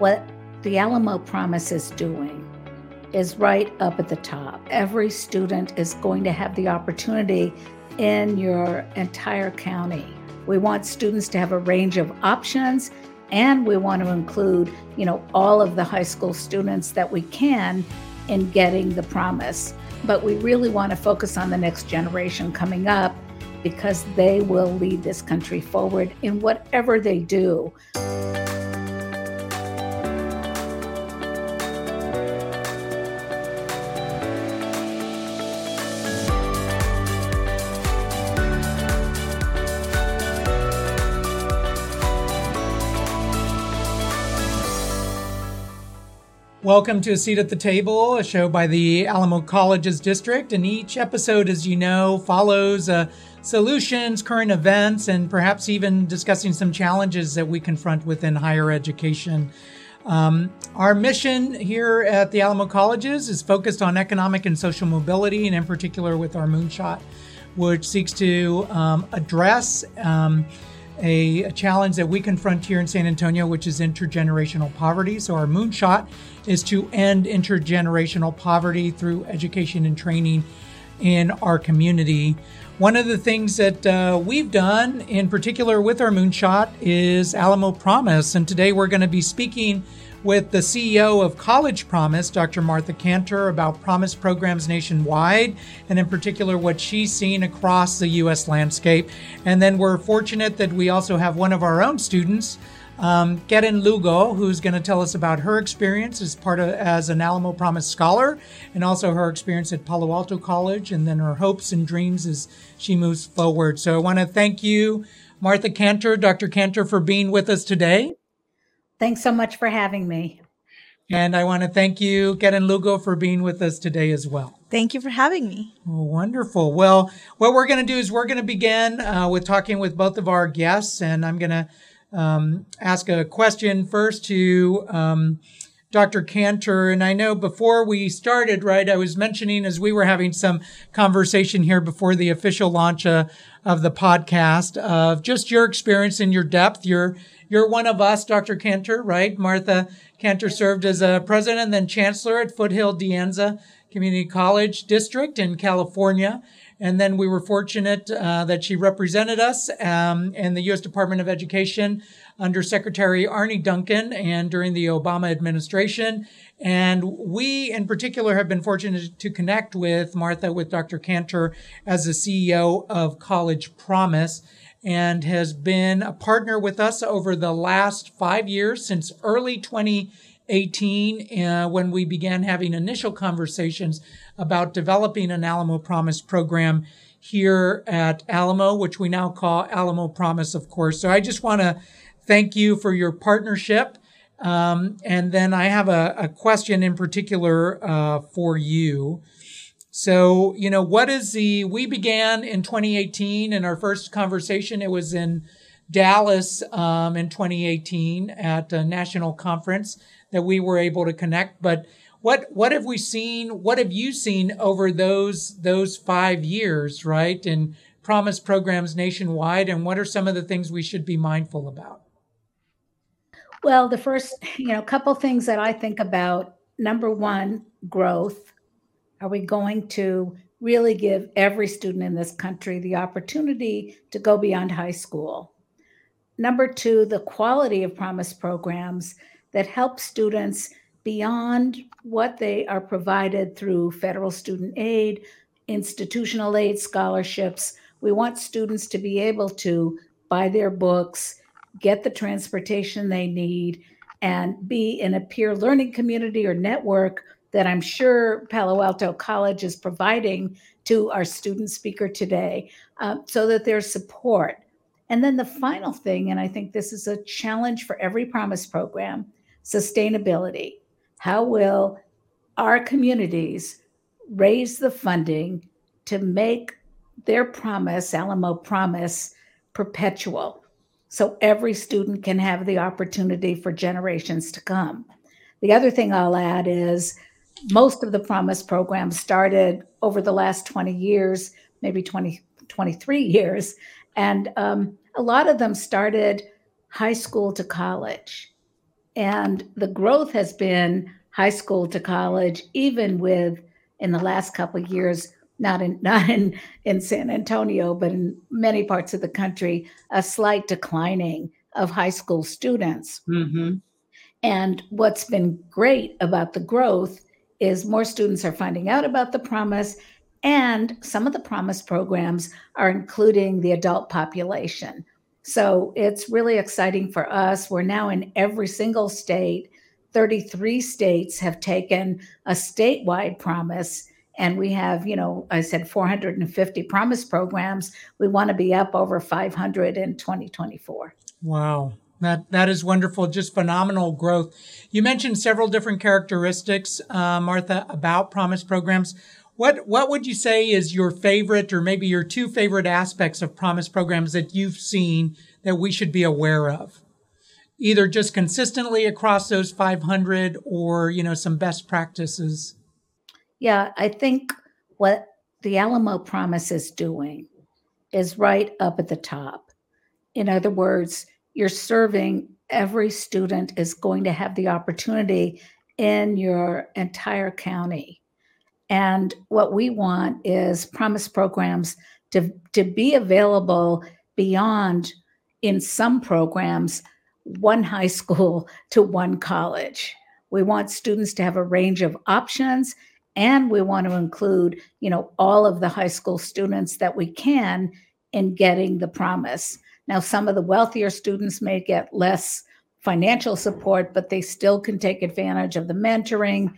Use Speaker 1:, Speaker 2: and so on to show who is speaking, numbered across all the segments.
Speaker 1: What the Alamo Promise is doing is right up at the top. Every student is going to have the opportunity in your entire county. We want students to have a range of options and we want to include, you know, all of the high school students that we can in getting the promise. But we really want to focus on the next generation coming up because they will lead this country forward in whatever they do.
Speaker 2: Welcome to A Seat at the Table, a show by the Alamo Colleges District. And each episode, as you know, follows uh, solutions, current events, and perhaps even discussing some challenges that we confront within higher education. Um, our mission here at the Alamo Colleges is focused on economic and social mobility, and in particular with our Moonshot, which seeks to um, address. Um, a, a, challenge that we confront here in San Antonio, which is intergenerational poverty. So, our moonshot is to end intergenerational poverty through education and training in our community. One of the things that uh, we've done, in particular with our moonshot, is Alamo Promise. And today we're going to be speaking with the CEO of College Promise, Dr. Martha Kanter, about Promise programs nationwide, and in particular what she's seen across the U.S. landscape. And then we're fortunate that we also have one of our own students. Um, Keren Lugo, who's going to tell us about her experience as part of as an Alamo Promise scholar, and also her experience at Palo Alto College, and then her hopes and dreams as she moves forward. So I want to thank you, Martha Kanter, Dr. Kanter, for being with us today.
Speaker 1: Thanks so much for having me.
Speaker 2: And I want to thank you, Keren Lugo, for being with us today as well.
Speaker 3: Thank you for having me.
Speaker 2: Oh, wonderful. Well, what we're going to do is we're going to begin uh, with talking with both of our guests, and I'm going to um, ask a question first to um, Dr. Kanter. And I know before we started, right, I was mentioning as we were having some conversation here before the official launch uh, of the podcast of just your experience and your depth, You're, you're one of us, Dr. Kanter, right? Martha Kanter served as a president and then chancellor at Foothill De Anza Community College District in California. And then we were fortunate uh, that she represented us um, in the U.S. Department of Education under Secretary Arne Duncan and during the Obama administration. And we, in particular, have been fortunate to connect with Martha, with Dr. Kanter as the CEO of College Promise and has been a partner with us over the last five years since early 2018 uh, when we began having initial conversations about developing an Alamo Promise program here at Alamo, which we now call Alamo Promise, of course. So I just want to thank you for your partnership. Um, and then I have a, a question in particular uh, for you. So, you know, what is the, we began in 2018 in our first conversation. It was in Dallas um, in 2018 at a national conference that we were able to connect. But what, what have we seen? What have you seen over those, those five years, right? And promise programs nationwide. And what are some of the things we should be mindful about?
Speaker 1: Well, the first, you know, couple things that I think about number one, growth are we going to really give every student in this country the opportunity to go beyond high school? Number two, the quality of promise programs that help students beyond what they are provided through federal student aid, institutional aid, scholarships. We want students to be able to buy their books, get the transportation they need, and be in a peer learning community or network that I'm sure Palo Alto College is providing to our student speaker today uh, so that there's support. And then the final thing, and I think this is a challenge for every promise program sustainability. How will our communities raise the funding to make their promise, Alamo Promise, perpetual? So every student can have the opportunity for generations to come. The other thing I'll add is most of the promise programs started over the last 20 years, maybe 20, 23 years. And um, a lot of them started high school to college. And the growth has been high school to college, even with in the last couple of years, not in not in in San Antonio, but in many parts of the country, a slight declining of high school students.
Speaker 2: Mm-hmm.
Speaker 1: And what's been great about the growth is more students are finding out about the promise, and some of the promise programs are including the adult population. So it's really exciting for us. We're now in every single state. 33 states have taken a statewide promise and we have you know i said 450 promise programs. We want to be up over 500 in 2024
Speaker 2: wow. That that is wonderful. Just phenomenal growth. You mentioned several different characteristics uh, martha about promise programs what what would you say is your favorite or maybe your two favorite aspects of promise programs that you've seen that we should be aware of either just consistently across those 500 or you know some best practices
Speaker 1: yeah, I think what the Alamo Promise is doing is right up at the top. In other words, you're serving every student is going to have the opportunity in your entire county. And what we want is promise programs to, to be available beyond, in some programs, one high school to one college. We want students to have a range of options and we want to include you know all of the high school students that we can in getting the promise now some of the wealthier students may get less financial support but they still can take advantage of the mentoring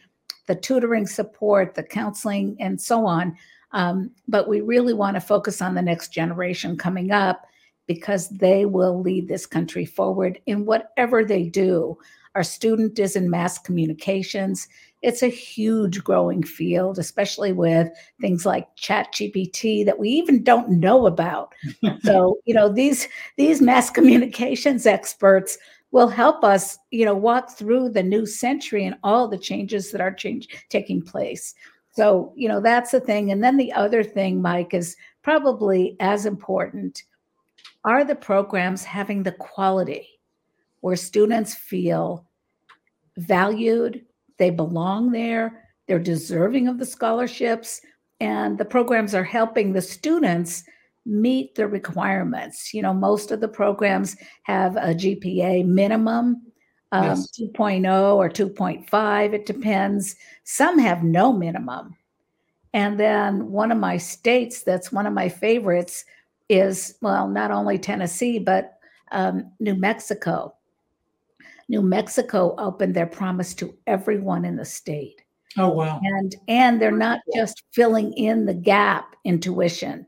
Speaker 1: the tutoring support the counseling and so on. Um, but we really want to focus on the next generation coming up because they will lead this country forward in whatever they do. Our student is in mass communications. It's a huge growing field, especially with things like Chat GPT that we even don't know about. so, you know, these these mass communications experts will help us, you know, walk through the new century and all the changes that are change taking place. So, you know, that's the thing. And then the other thing, Mike, is probably as important are the programs having the quality where students feel valued, they belong there, they're deserving of the scholarships, and the programs are helping the students meet the requirements. You know, most of the programs have a GPA minimum. Um, yes. 2.0 or 2.5, it depends. Some have no minimum. And then one of my states that's one of my favorites is, well, not only Tennessee, but um, New Mexico. New Mexico opened their promise to everyone in the state.
Speaker 2: Oh wow.
Speaker 1: And and they're not just filling in the gap in tuition.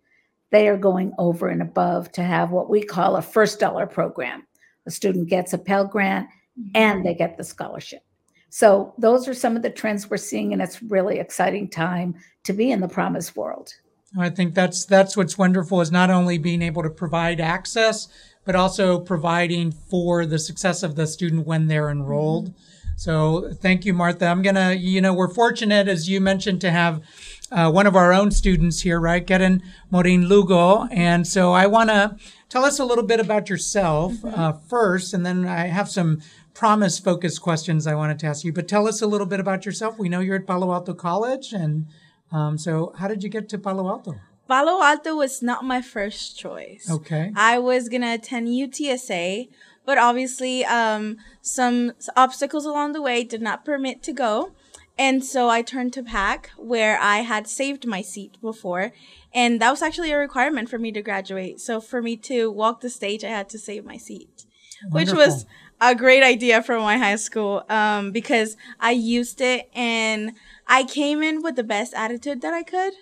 Speaker 1: They are going over and above to have what we call a first dollar program. A student gets a Pell Grant and they get the scholarship. So those are some of the trends we're seeing, and it's really exciting time to be in the promise world.
Speaker 2: I think that's that's what's wonderful is not only being able to provide access, but also providing for the success of the student when they're enrolled. Mm-hmm. So thank you, Martha. I'm gonna, you know, we're fortunate, as you mentioned, to have uh, one of our own students here, right, Keren Morin Lugo. And so I want to tell us a little bit about yourself mm-hmm. uh, first, and then I have some promise focused questions I wanted to ask you. But tell us a little bit about yourself. We know you're at Palo Alto College, and um, so how did you get to Palo Alto?
Speaker 3: Palo Alto was not my first choice.
Speaker 2: Okay.
Speaker 3: I was gonna attend UTSA, but obviously, um, some obstacles along the way did not permit to go. And so I turned to PAC, where I had saved my seat before. And that was actually a requirement for me to graduate. So for me to walk the stage, I had to save my seat, Wonderful. which was a great idea from my high school um, because I used it and I came in with the best attitude that I could.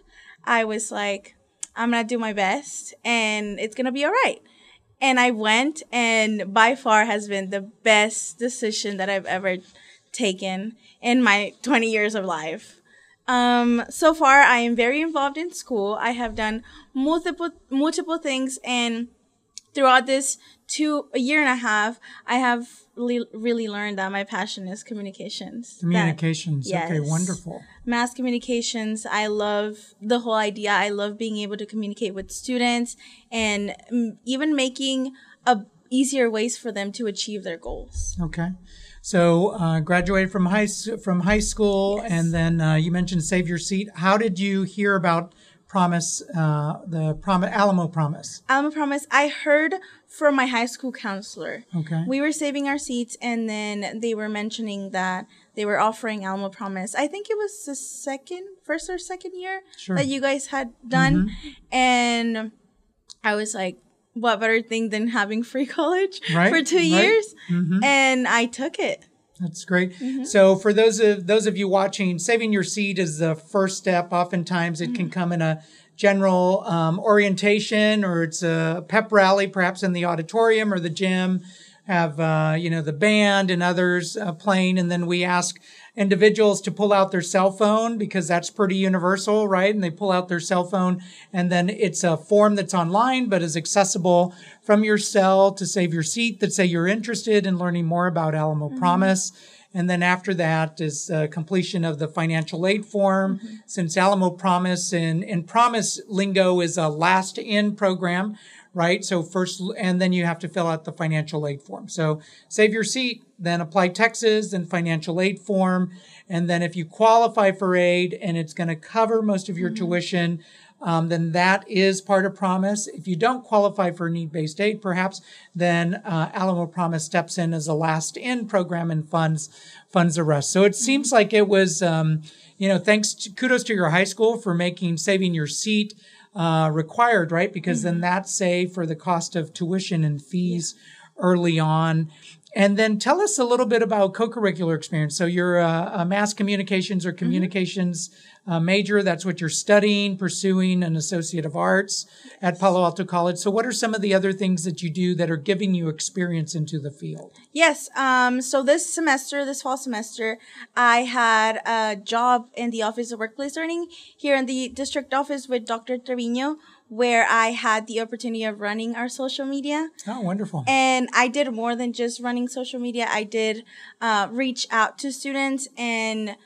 Speaker 3: I was like, I'm gonna do my best and it's gonna be all right. And I went, and by far has been the best decision that I've ever taken in my 20 years of life. Um, so far, I am very involved in school. I have done multiple multiple things, and throughout this two a year and a half, I have really, really learned that my passion is communications.
Speaker 2: Communications. That, yes. Okay, wonderful.
Speaker 3: Mass communications. I love the whole idea. I love being able to communicate with students and even making a easier ways for them to achieve their goals.
Speaker 2: Okay. So uh, graduated from high from high school,
Speaker 3: Yes.
Speaker 2: and then uh, you mentioned Save Your Seat. How did you hear about Promise, uh, the Promise Alamo Promise?
Speaker 3: Alma Promise, I heard from my high school counselor.
Speaker 2: Okay.
Speaker 3: We were saving our seats, and then they were mentioning that they were offering Alamo Promise. I think it was the second, first or second year
Speaker 2: Sure.
Speaker 3: that you guys had done.
Speaker 2: Mm-hmm.
Speaker 3: And I was like, what better thing than having free college
Speaker 2: Right,
Speaker 3: for two
Speaker 2: right.
Speaker 3: years?
Speaker 2: Mhm.
Speaker 3: And I took it.
Speaker 2: That's great.
Speaker 3: Mm-hmm.
Speaker 2: So for those of those of you watching, saving your seat is the first step. Oftentimes, it
Speaker 3: Mm-hmm.
Speaker 2: can come in a general um, orientation, or it's a pep rally, perhaps in the auditorium or the gym. Have uh, you know the band and others uh, playing, and then we ask individuals to pull out their cell phone because that's pretty universal, right? And they pull out their cell phone, and then it's a form that's online but is accessible from your cell to save your seat that say you're interested in learning more about Alamo Promise. And then after that is uh, completion of the financial aid form. Since Alamo Promise and, and Promise lingo is a last in program, right? So first, and then you have to fill out the financial aid form. So save your seat, then apply Texas, then financial aid form. And then if you qualify for aid and it's going to cover most of your tuition, um, then that is part of Promise. If you don't qualify for need-based aid, perhaps, then uh, Alamo Promise steps in as a last-in program and funds funds the rest. So it seems like it was, um, you know, thanks to, kudos to your high school for making saving your seat uh, required, right? Because then that's say for the cost of tuition and fees early on. And then tell us a little bit about co-curricular experience. So you're a, a mass communications or communications uh, major. That's what you're studying, pursuing an Associate of Arts at Palo Alto College. So what are some of the other things that you do that are giving you experience into the field?
Speaker 3: Yes. Um, so this semester, this fall semester, I had a job in the Office of Workplace Learning here in the district office with Dr. Trevino, where I had the opportunity of running our social media.
Speaker 2: Oh, wonderful.
Speaker 3: And I did more than just running social media. I did uh, reach out to students and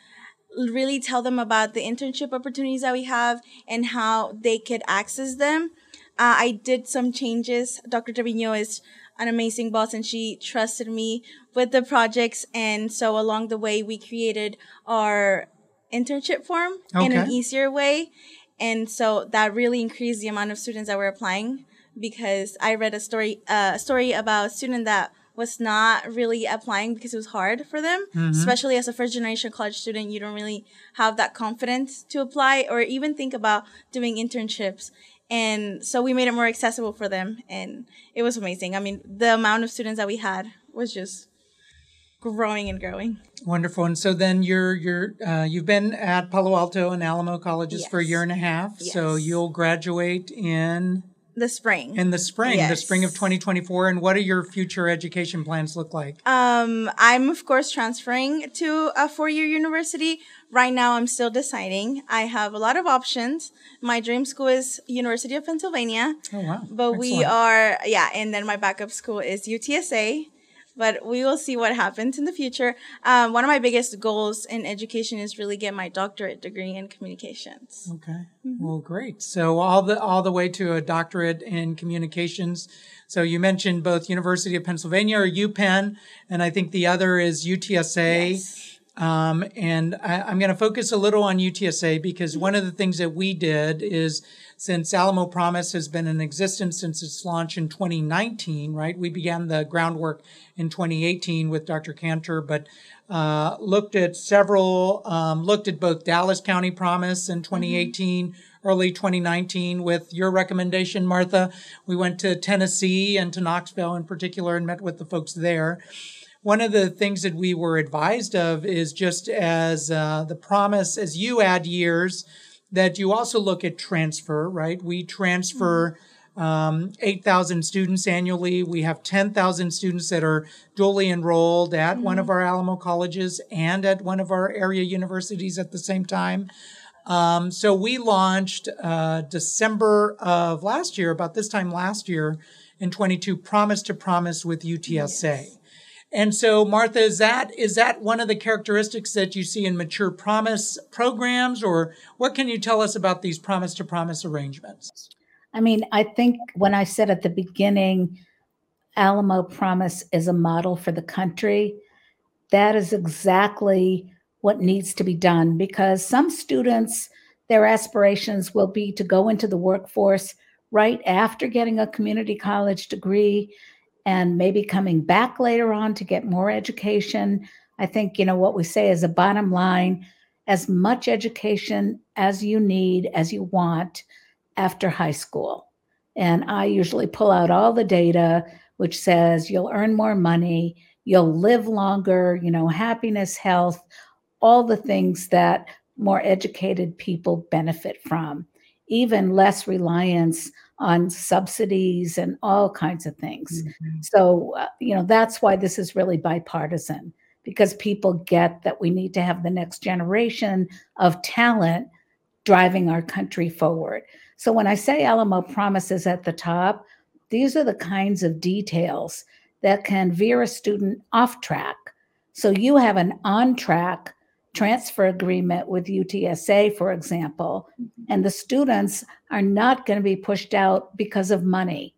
Speaker 3: really tell them about the internship opportunities that we have and how they could access them. Uh, I did some changes. Dr. Trevino is an amazing boss and she trusted me with the projects. And so along the way, we created our internship form in an easier way. And so that really increased the amount of students that were applying because I read a story, uh, a story about a student that was not really applying because it was hard for them, especially as a first generation college student. You don't really have that confidence to apply or even think about doing internships. And so we made it more accessible for them. And it was amazing. I mean, the amount of students that we had was just growing and growing.
Speaker 2: Wonderful. And so then you're you're uh, you've been at Palo Alto and Alamo colleges for a year and a half.
Speaker 3: Yes.
Speaker 2: So you'll graduate in
Speaker 3: The spring.
Speaker 2: in the spring,
Speaker 3: yes.
Speaker 2: the spring of 2024. And what do your future education plans look like?
Speaker 3: Um, I'm of course transferring to a four-year university. Right now, I'm still deciding. I have a lot of options. My dream school is University of Pennsylvania,
Speaker 2: Oh wow!
Speaker 3: but we are yeah. And then my backup school is UTSA. But we will see what happens in the future. Um, one of my biggest goals in education is really get my doctorate degree in communications.
Speaker 2: Okay.
Speaker 3: Mm-hmm.
Speaker 2: Well, great. So all the all the way to a doctorate in communications. So you mentioned both University of Pennsylvania or UPenn, and I think the other is UTSA.
Speaker 3: Yes.
Speaker 2: Um, and I, I'm going to focus a little on UTSA because one of the things that we did is since Alamo Promise has been in existence since its launch in 2019, right? We began the groundwork in 2018 with Dr. Kanter, but uh, looked at several, um, looked at both Dallas County Promise in 2018, early 2019 with your recommendation, Martha. We went to Tennessee and to Knoxville in particular and met with the folks there one of the things that we were advised of is just as uh, the promise, as you add years, that you also look at transfer, right? We transfer um, 8,000 students annually. We have 10,000 students that are dually enrolled at one of our Alamo colleges and at one of our area universities at the same time. Um, so we launched uh, December of last year, about this time last year in 22, Promise to Promise with UTSA. And so, Martha, is that is that one of the characteristics that you see in mature promise programs, or what can you tell us about these promise to promise arrangements?
Speaker 1: I mean, I think when I said at the beginning, Alamo Promise is a model for the country. that is exactly what needs to be done because some students, their aspirations will be to go into the workforce right after getting a community college degree and maybe coming back later on to get more education. I think, you know, what we say is a bottom line as much education as you need, as you want after high school. And I usually pull out all the data which says you'll earn more money, you'll live longer, you know, happiness, health, all the things that more educated people benefit from, even less reliance on subsidies and all kinds of things. Mm-hmm. So, uh, you know, that's why this is really bipartisan because people get that we need to have the next generation of talent driving our country forward. So, when I say Alamo promises at the top, these are the kinds of details that can veer a student off track. So, you have an on track transfer agreement with UTSA, for example, mm-hmm. and the students are not going to be pushed out because of money.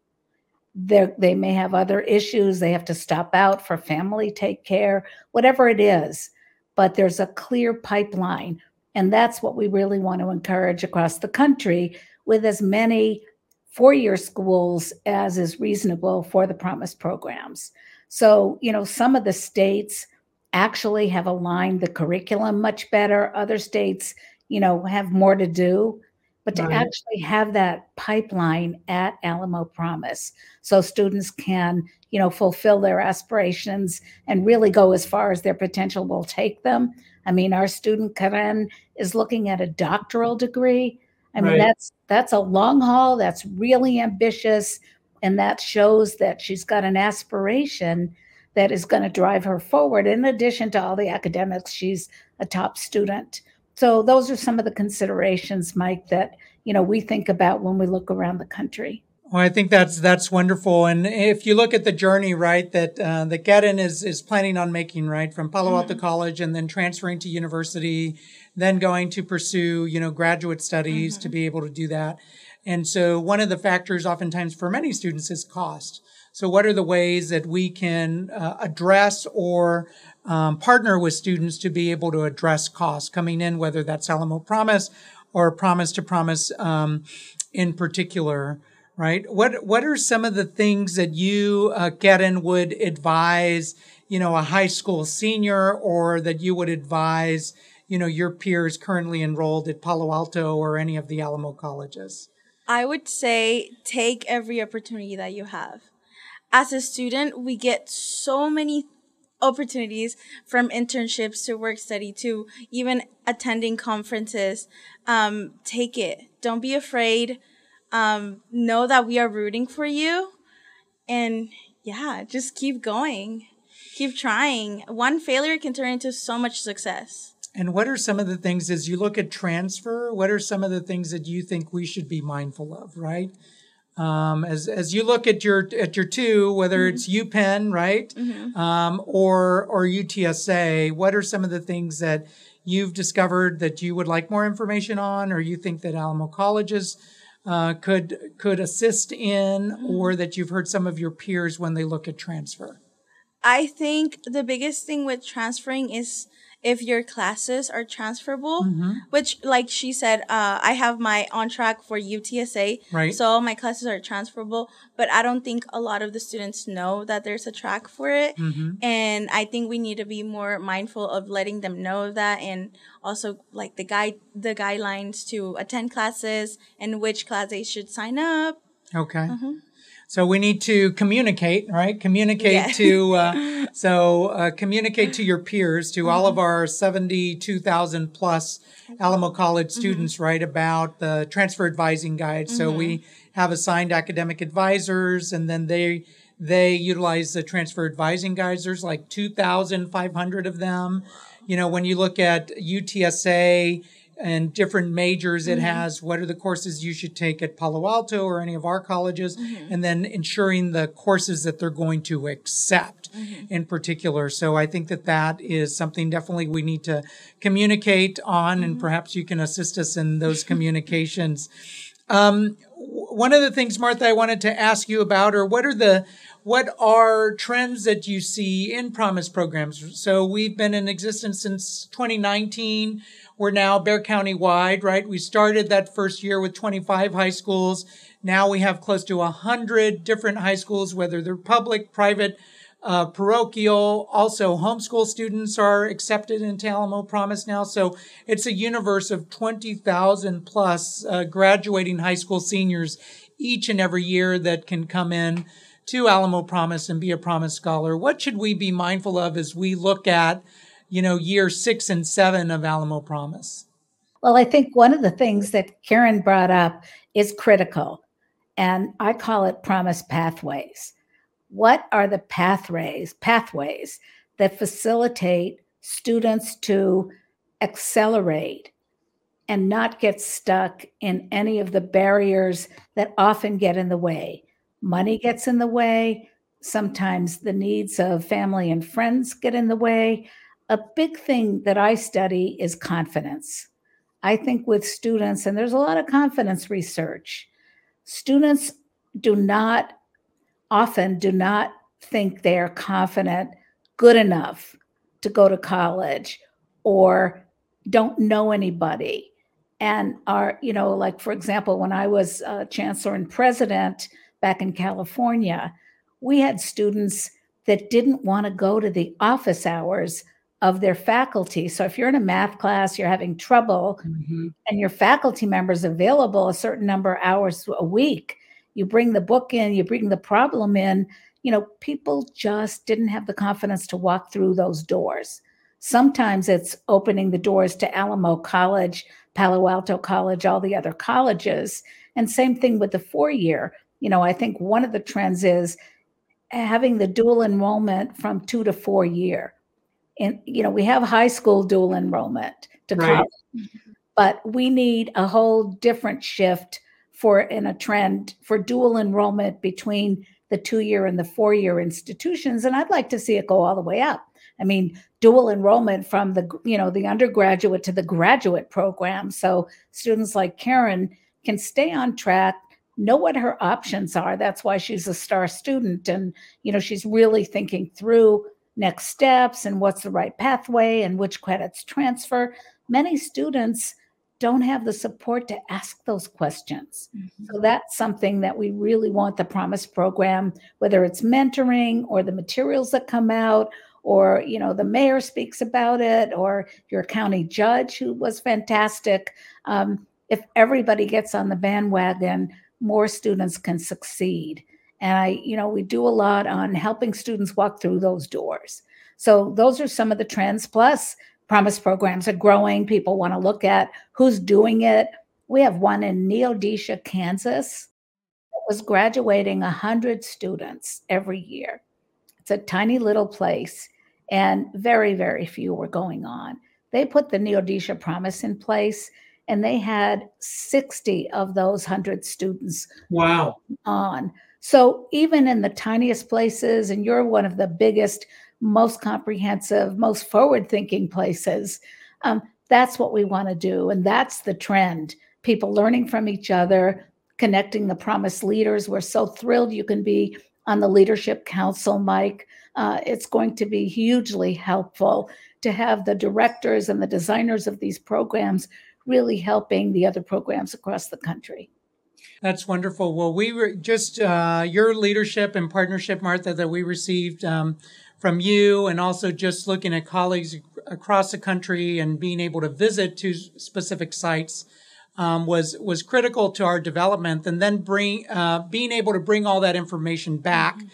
Speaker 1: They're, they may have other issues. They have to stop out for family take care, whatever it is. But there's a clear pipeline. And that's what we really want to encourage across the country with as many four year schools as is reasonable for the promise programs. So, you know, some of the states, actually have aligned the curriculum much better. Other states, you know, have more to do, but to right. actually have that pipeline at Alamo Promise so students can, you know, fulfill their aspirations and really go as far as their potential will take them. I mean, our student Keren is looking at a doctoral degree. I mean, right. that's that's a long haul, that's really ambitious, and that shows that she's got an aspiration that is going to drive her forward. In addition to all the academics, she's a top student. So those are some of the considerations, Mike, that you know we think about when we look around the country.
Speaker 2: Well, I think that's that's wonderful, and if you look at the journey, right, that uh, that Keren is is planning on making, right, from Palo Alto mm-hmm. College and then transferring to university, then going to pursue, you know, graduate studies mm-hmm. to be able to do that. And so, one of the factors, oftentimes for many students, is cost. So, what are the ways that we can uh, address or um, partner with students to be able to address costs coming in, whether that's Alamo Promise or Promise to Promise um, in particular, right? What What are some of the things that you, uh, Keren, would advise, you know, a high school senior, or that you would advise, you know, your peers currently enrolled at Palo Alto or any of the Alamo colleges?
Speaker 3: I would say take every opportunity that you have as a student, we get so many opportunities from internships to work study to even attending conferences. Um, take it. Don't be afraid. Um, know that we are rooting for you. And yeah, just keep going. Keep trying. One failure can turn into so much success.
Speaker 2: And what are some of the things as you look at transfer? What are some of the things that you think we should be mindful of, right? Um, as as you look at your at your two, whether mm-hmm. it's UPenn, right, mm-hmm. um, or or UTSA, what are some of the things that you've discovered that you would like more information on, or you think that Alamo colleges uh, could could assist in, mm-hmm. or that you've heard some of your peers when they look at transfer?
Speaker 3: I think the biggest thing with transferring is if your classes are transferable, mm-hmm. which like she said, uh, I have my on track for UTSA. Right. So my classes are transferable, but I don't think a lot of the students know that there's a track for it. Mm-hmm. And I think we need to be more mindful of letting them know that and also like the guide, the guidelines to attend classes and which class they should sign up.
Speaker 2: Okay. Mm-hmm. So we need to communicate, right? Communicate to, uh, so uh, communicate to your peers, to mm-hmm. all of mm-hmm. our 72,000 plus Alamo College mm-hmm. students, mm-hmm. right, about the transfer advising guide. Mm-hmm. So we have assigned academic advisors and then they, they utilize the transfer advising guides. There's like 2,500 of them. You know, when you look at UTSA, and different majors it mm-hmm. has what are the courses you should take at palo alto or any of our colleges mm-hmm. and then ensuring the courses that they're going to accept mm-hmm. in particular so i think that that is something definitely we need to communicate on and mm-hmm. perhaps you can assist us in those communications um, one of the things martha i wanted to ask you about or what are the what are trends that you see in promise programs? So we've been in existence since 2019. We're now Bexar County wide, right? We started that first year with 25 high schools. Now we have close to 100 different high schools, whether they're public, private, uh, parochial. Also, homeschool students are accepted into Alamo Promise now. So it's a universe of 20,000 plus uh, graduating high school seniors each and every year that can come in to Alamo Promise and be a Promise Scholar. What should we be mindful of as we look at, you know, year six and seven of Alamo Promise?
Speaker 1: Well, I think one of the things that Keren brought up is critical, and I call it promise pathways. What are the pathways, pathways that facilitate students to accelerate and not get stuck in any of the barriers that often get in the way. Money gets in the way. Sometimes the needs of family and friends get in the way. A big thing that I study is confidence. I think with students, and there's a lot of confidence research, students do not often do not think they are confident, good enough to go to college, or don't know anybody and are, you know, like for example, when I was uh, chancellor and president back in California, we had students that didn't want to go to the office hours of their faculty. So if you're in a math class, you're having trouble, mm-hmm. and your faculty members available a certain number of hours a week, you bring the book in, you bring the problem in. You know, people just didn't have the confidence to walk through those doors. Sometimes it's opening the doors to Alamo College Palo Alto College, all the other colleges. And same thing with the four year. You know, I think one of the trends is having the dual enrollment from two to four year. And, you know, we have high school dual enrollment to right. college, but we need a whole different shift for in a trend for dual enrollment between the two year and the four year institutions. And I'd like to see it go all the way up. I mean, dual enrollment from the you know the undergraduate to the graduate program, so students like Keren can stay on track, know what her options are. That's why she's a star student, and you know she's really thinking through next steps and what's the right pathway and which credits transfer. Many students don't have the support to ask those questions. Mm-hmm. So that's something that we really want the Promise program, whether it's mentoring or the materials that come out or you know the mayor speaks about it or your county judge who was fantastic um, if everybody gets on the bandwagon more students can succeed and i you know we do a lot on helping students walk through those doors. So those are some of the trends. Plus promise programs are growing. People want to look at who's doing it. We have one in neodesha kansas that was graduating 100 students every year. It's a tiny little place and very, very few were going on. They put the Neodesha Promise in place, and they had 60 of those 100 students
Speaker 2: wow.
Speaker 1: on. So even in the tiniest places, and you're one of the biggest, most comprehensive, most forward-thinking places, um, that's what we want to do, and that's the trend. People learning from each other, connecting the promise leaders. We're so thrilled you can be on the leadership council, Mike uh, it's going to be hugely helpful to have the directors and the designers of these programs really helping the other programs across the country.
Speaker 2: That's wonderful. Well, we were just uh, your leadership and partnership, Martha, that we received um, from you, and also just looking at colleagues across the country and being able to visit two specific sites um, was was critical to our development. And then bring uh, being able to bring all that information back. Mm-hmm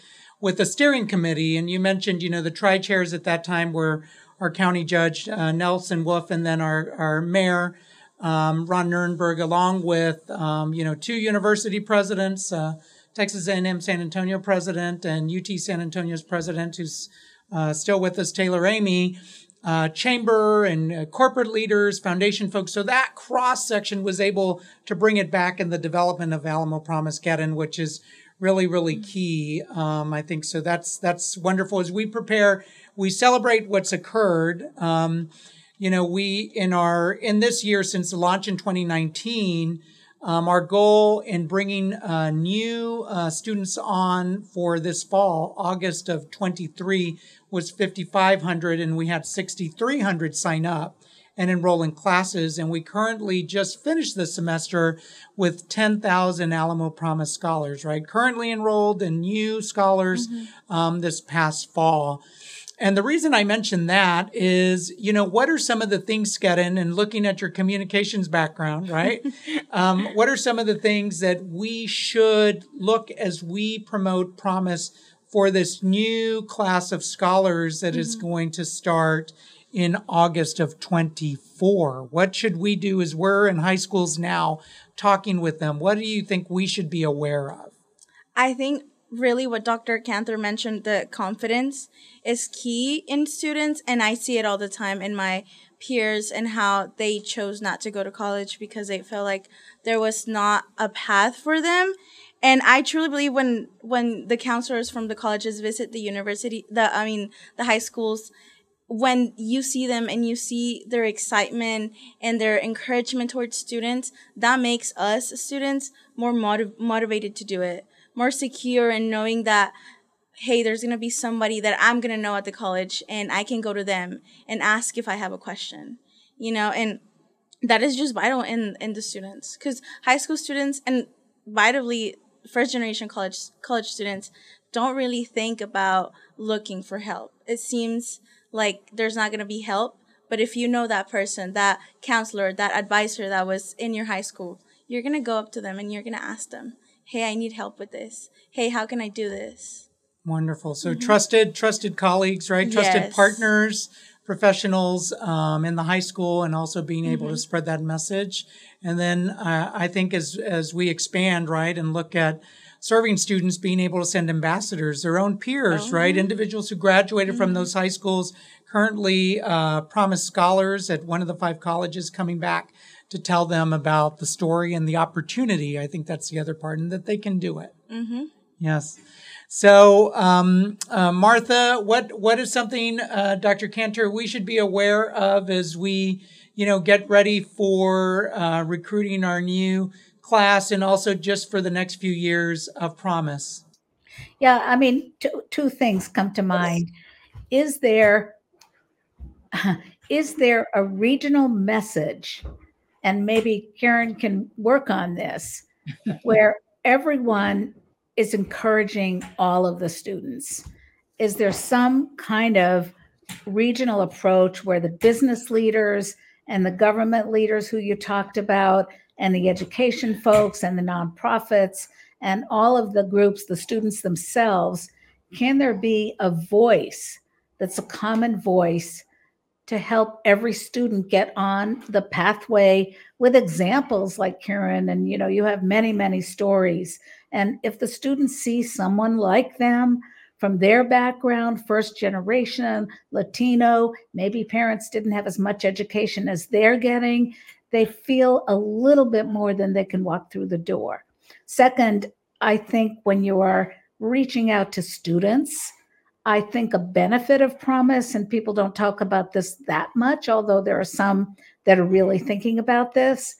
Speaker 2: with the steering committee. And you mentioned, you know, the tri chairs at that time were our county judge, uh, Nelson Wolff, and then our, our mayor, um, Ron Nirenberg, along with, um, you know, two university presidents, uh, Texas A&M San Antonio president and UT San Antonio's president, who's uh, still with us, Taylor Eighmy, uh, chamber and uh, corporate leaders, foundation folks. So that cross section was able to bring it back in the development of Alamo Promise Geddon, which is really really key um, i think. So that's that's wonderful. As we prepare we celebrate what's occurred um, you know we in our in this year since the launch in 2019 Um, our goal in bringing uh, new uh, students on for this fall, August of 23, was 5,500, and we had 6,300 sign up and enroll in classes. And we currently just finished the semester with 10,000 Alamo Promise scholars, right? Currently enrolled and new scholars mm-hmm. um, this past fall. And the reason I mention that is, you know, what are some of the things, Skedden, and looking at your communications background, right? um, what are some of the things that we should look as we promote Promise for this new class of scholars that mm-hmm. is going to start in August of 24? What should we do as we're in high schools now talking with them? What do you think we should be aware of?
Speaker 3: I think really what Dr. Kanter mentioned, the confidence is key in students. And I see it all the time in my peers and how they chose not to go to college because they felt like there was not a path for them. And I truly believe when, when the counselors from the colleges visit the university, the, I mean, the high schools, when you see them and you see their excitement and their encouragement towards students, that makes us students more motiv- motivated to do it more secure and knowing that hey, there's going to be somebody that I'm going to know at the college and I can go to them and ask if I have a question, you know, and that is just vital in, in the students because high school students and vitally first generation college, college students don't really think about looking for help. It seems like there's not going to be help. But if you know that person, that counselor, that advisor that was in your high school, you're going to go up to them and you're going to ask them, hey, I need help with this. Hey, how can I do this?
Speaker 2: Wonderful. So mm-hmm. trusted, trusted colleagues, right? Trusted yes. partners, professionals um, in the high school, and also being able mm-hmm. to spread that message. And then uh, I think as as we expand, right, and look at serving students, being able to send ambassadors, their own peers, oh. right, individuals who graduated mm-hmm. from those high schools, currently uh, promised scholars at one of the five colleges, coming back to tell them about the story and the opportunity. I think that's the other part, and that they can do it. Mm-hmm. Yes. So, um, uh, Martha, what what is something, uh, Dr. Kanter, we should be aware of as we, you know, get ready for uh, recruiting our new class, and also just for the next few years of Promise?
Speaker 1: Yeah, I mean, two, two things come to mind. Is there is there a regional message and maybe Keren can work on this, where everyone is encouraging all of the students. Is there some kind of regional approach where the business leaders and the government leaders who you talked about, and the education folks and the nonprofits, and all of the groups, the students themselves, can there be a voice that's a common voice to help every student get on the pathway with examples like Keren. And, you know, you have many, many stories. And if the students see someone like them from their background, first generation, Latino, maybe parents didn't have as much education as they're getting, they feel a little bit more than they can walk through the door. Second, I think when you are reaching out to students, I think a benefit of promise, and people don't talk about this that much, although there are some that are really thinking about this.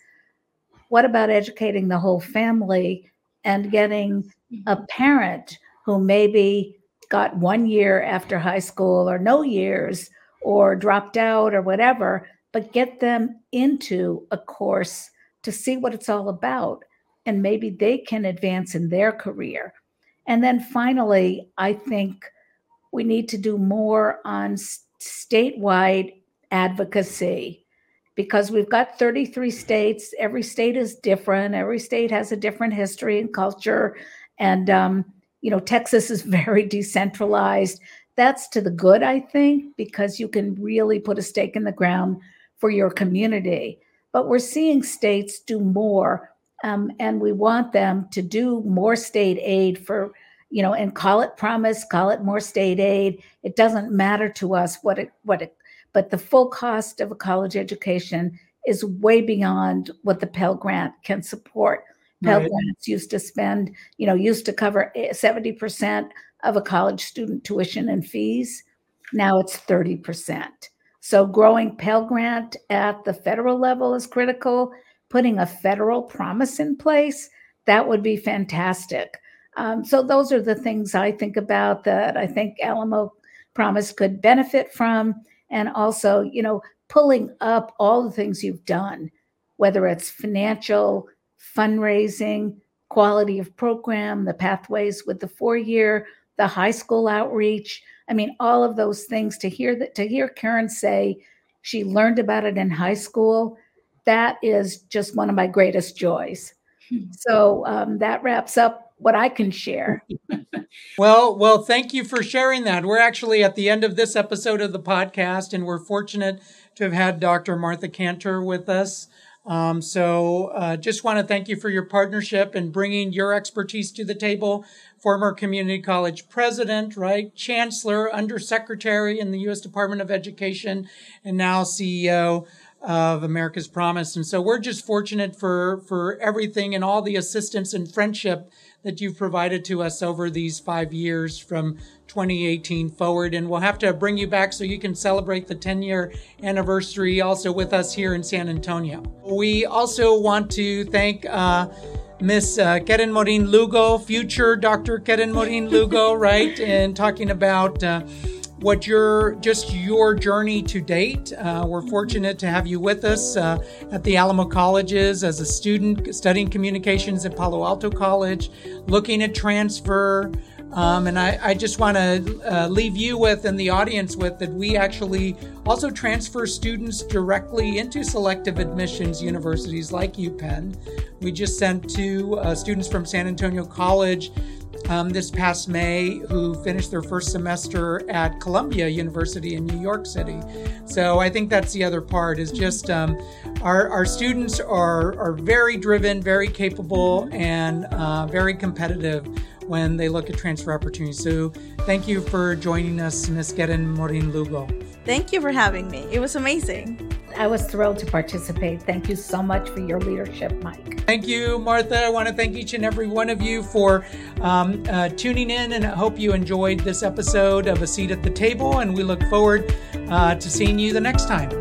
Speaker 1: What about educating the whole family and getting a mm-hmm. parent who maybe got one year after high school or no years or dropped out or whatever, but get them into a course to see what it's all about? And maybe they can advance in their career. And then finally, I think we need to do more on statewide advocacy because we've got 33 states. Every state is different. Every state has a different history and culture. And, um, you know, Texas is very decentralized. That's to the good, I think, because you can really put a stake in the ground for your community. But we're seeing states do more, um, and we want them to do more state aid for you know, and call it promise, call it more state aid. It doesn't matter to us what it what it but the full cost of a college education is way beyond what the Pell Grant can support. Pell right. Grants used to spend, you know, used to cover eh, 70% of a college student tuition and fees. Now it's 30%. So growing Pell Grant at the federal level is critical. putting a federal promise in place, that would be fantastic. Um, so those are the things I think about that I think Alamo Promise could benefit from, and also, you know, pulling up all the things you've done, whether it's financial, fundraising, quality of program, the pathways with the four year, the high school outreach. I mean, all of those things to hear that to hear Keren say she learned about it in high school, that is just one of my greatest joys. Hmm. So um, that wraps up what I can share.
Speaker 2: well, well, thank you for sharing that. We're actually at the end of this episode of the podcast, and we're fortunate to have had Dr. Martha Kanter with us. Um, so uh, just want to thank you for your partnership and bringing your expertise to the table. Former community college president, right? Chancellor, undersecretary in the U.S. Department of Education, and now CEO of America's Promise. And so we're just fortunate for, for everything and all the assistance and friendship that you've provided to us over these five years from 2018 forward. And we'll have to bring you back so you can celebrate the 10 year anniversary also with us here in San Antonio. We also want to thank uh, Miss uh, Keren Morin Lugo, future Dr. Keren Morin Lugo, right? And talking about. Uh, what your just your journey to date. Uh, we're fortunate to have you with us uh, at the Alamo Colleges as a student studying communications at Palo Alto College, looking at transfer. Um, and I, I just want to uh, leave you with and the audience with that we actually also transfer students directly into selective admissions universities like UPenn. We just sent two uh, students from San Antonio College um, this past May who finished their first semester at Columbia University in New York City. So I think that's the other part is just um, our, our students are, are very driven, very capable, and uh, very competitive when they look at transfer opportunities. So thank you for joining us, Ms. Keren Morin Lugo.
Speaker 3: Thank you for having me. It was amazing.
Speaker 1: I was thrilled to participate. Thank you so much for your leadership, Mike.
Speaker 2: Thank you, Martha. I want to thank each and every one of you for um, uh, tuning in, and I hope you enjoyed this episode of A Seat at the Table. And we look forward uh, to seeing you the next time.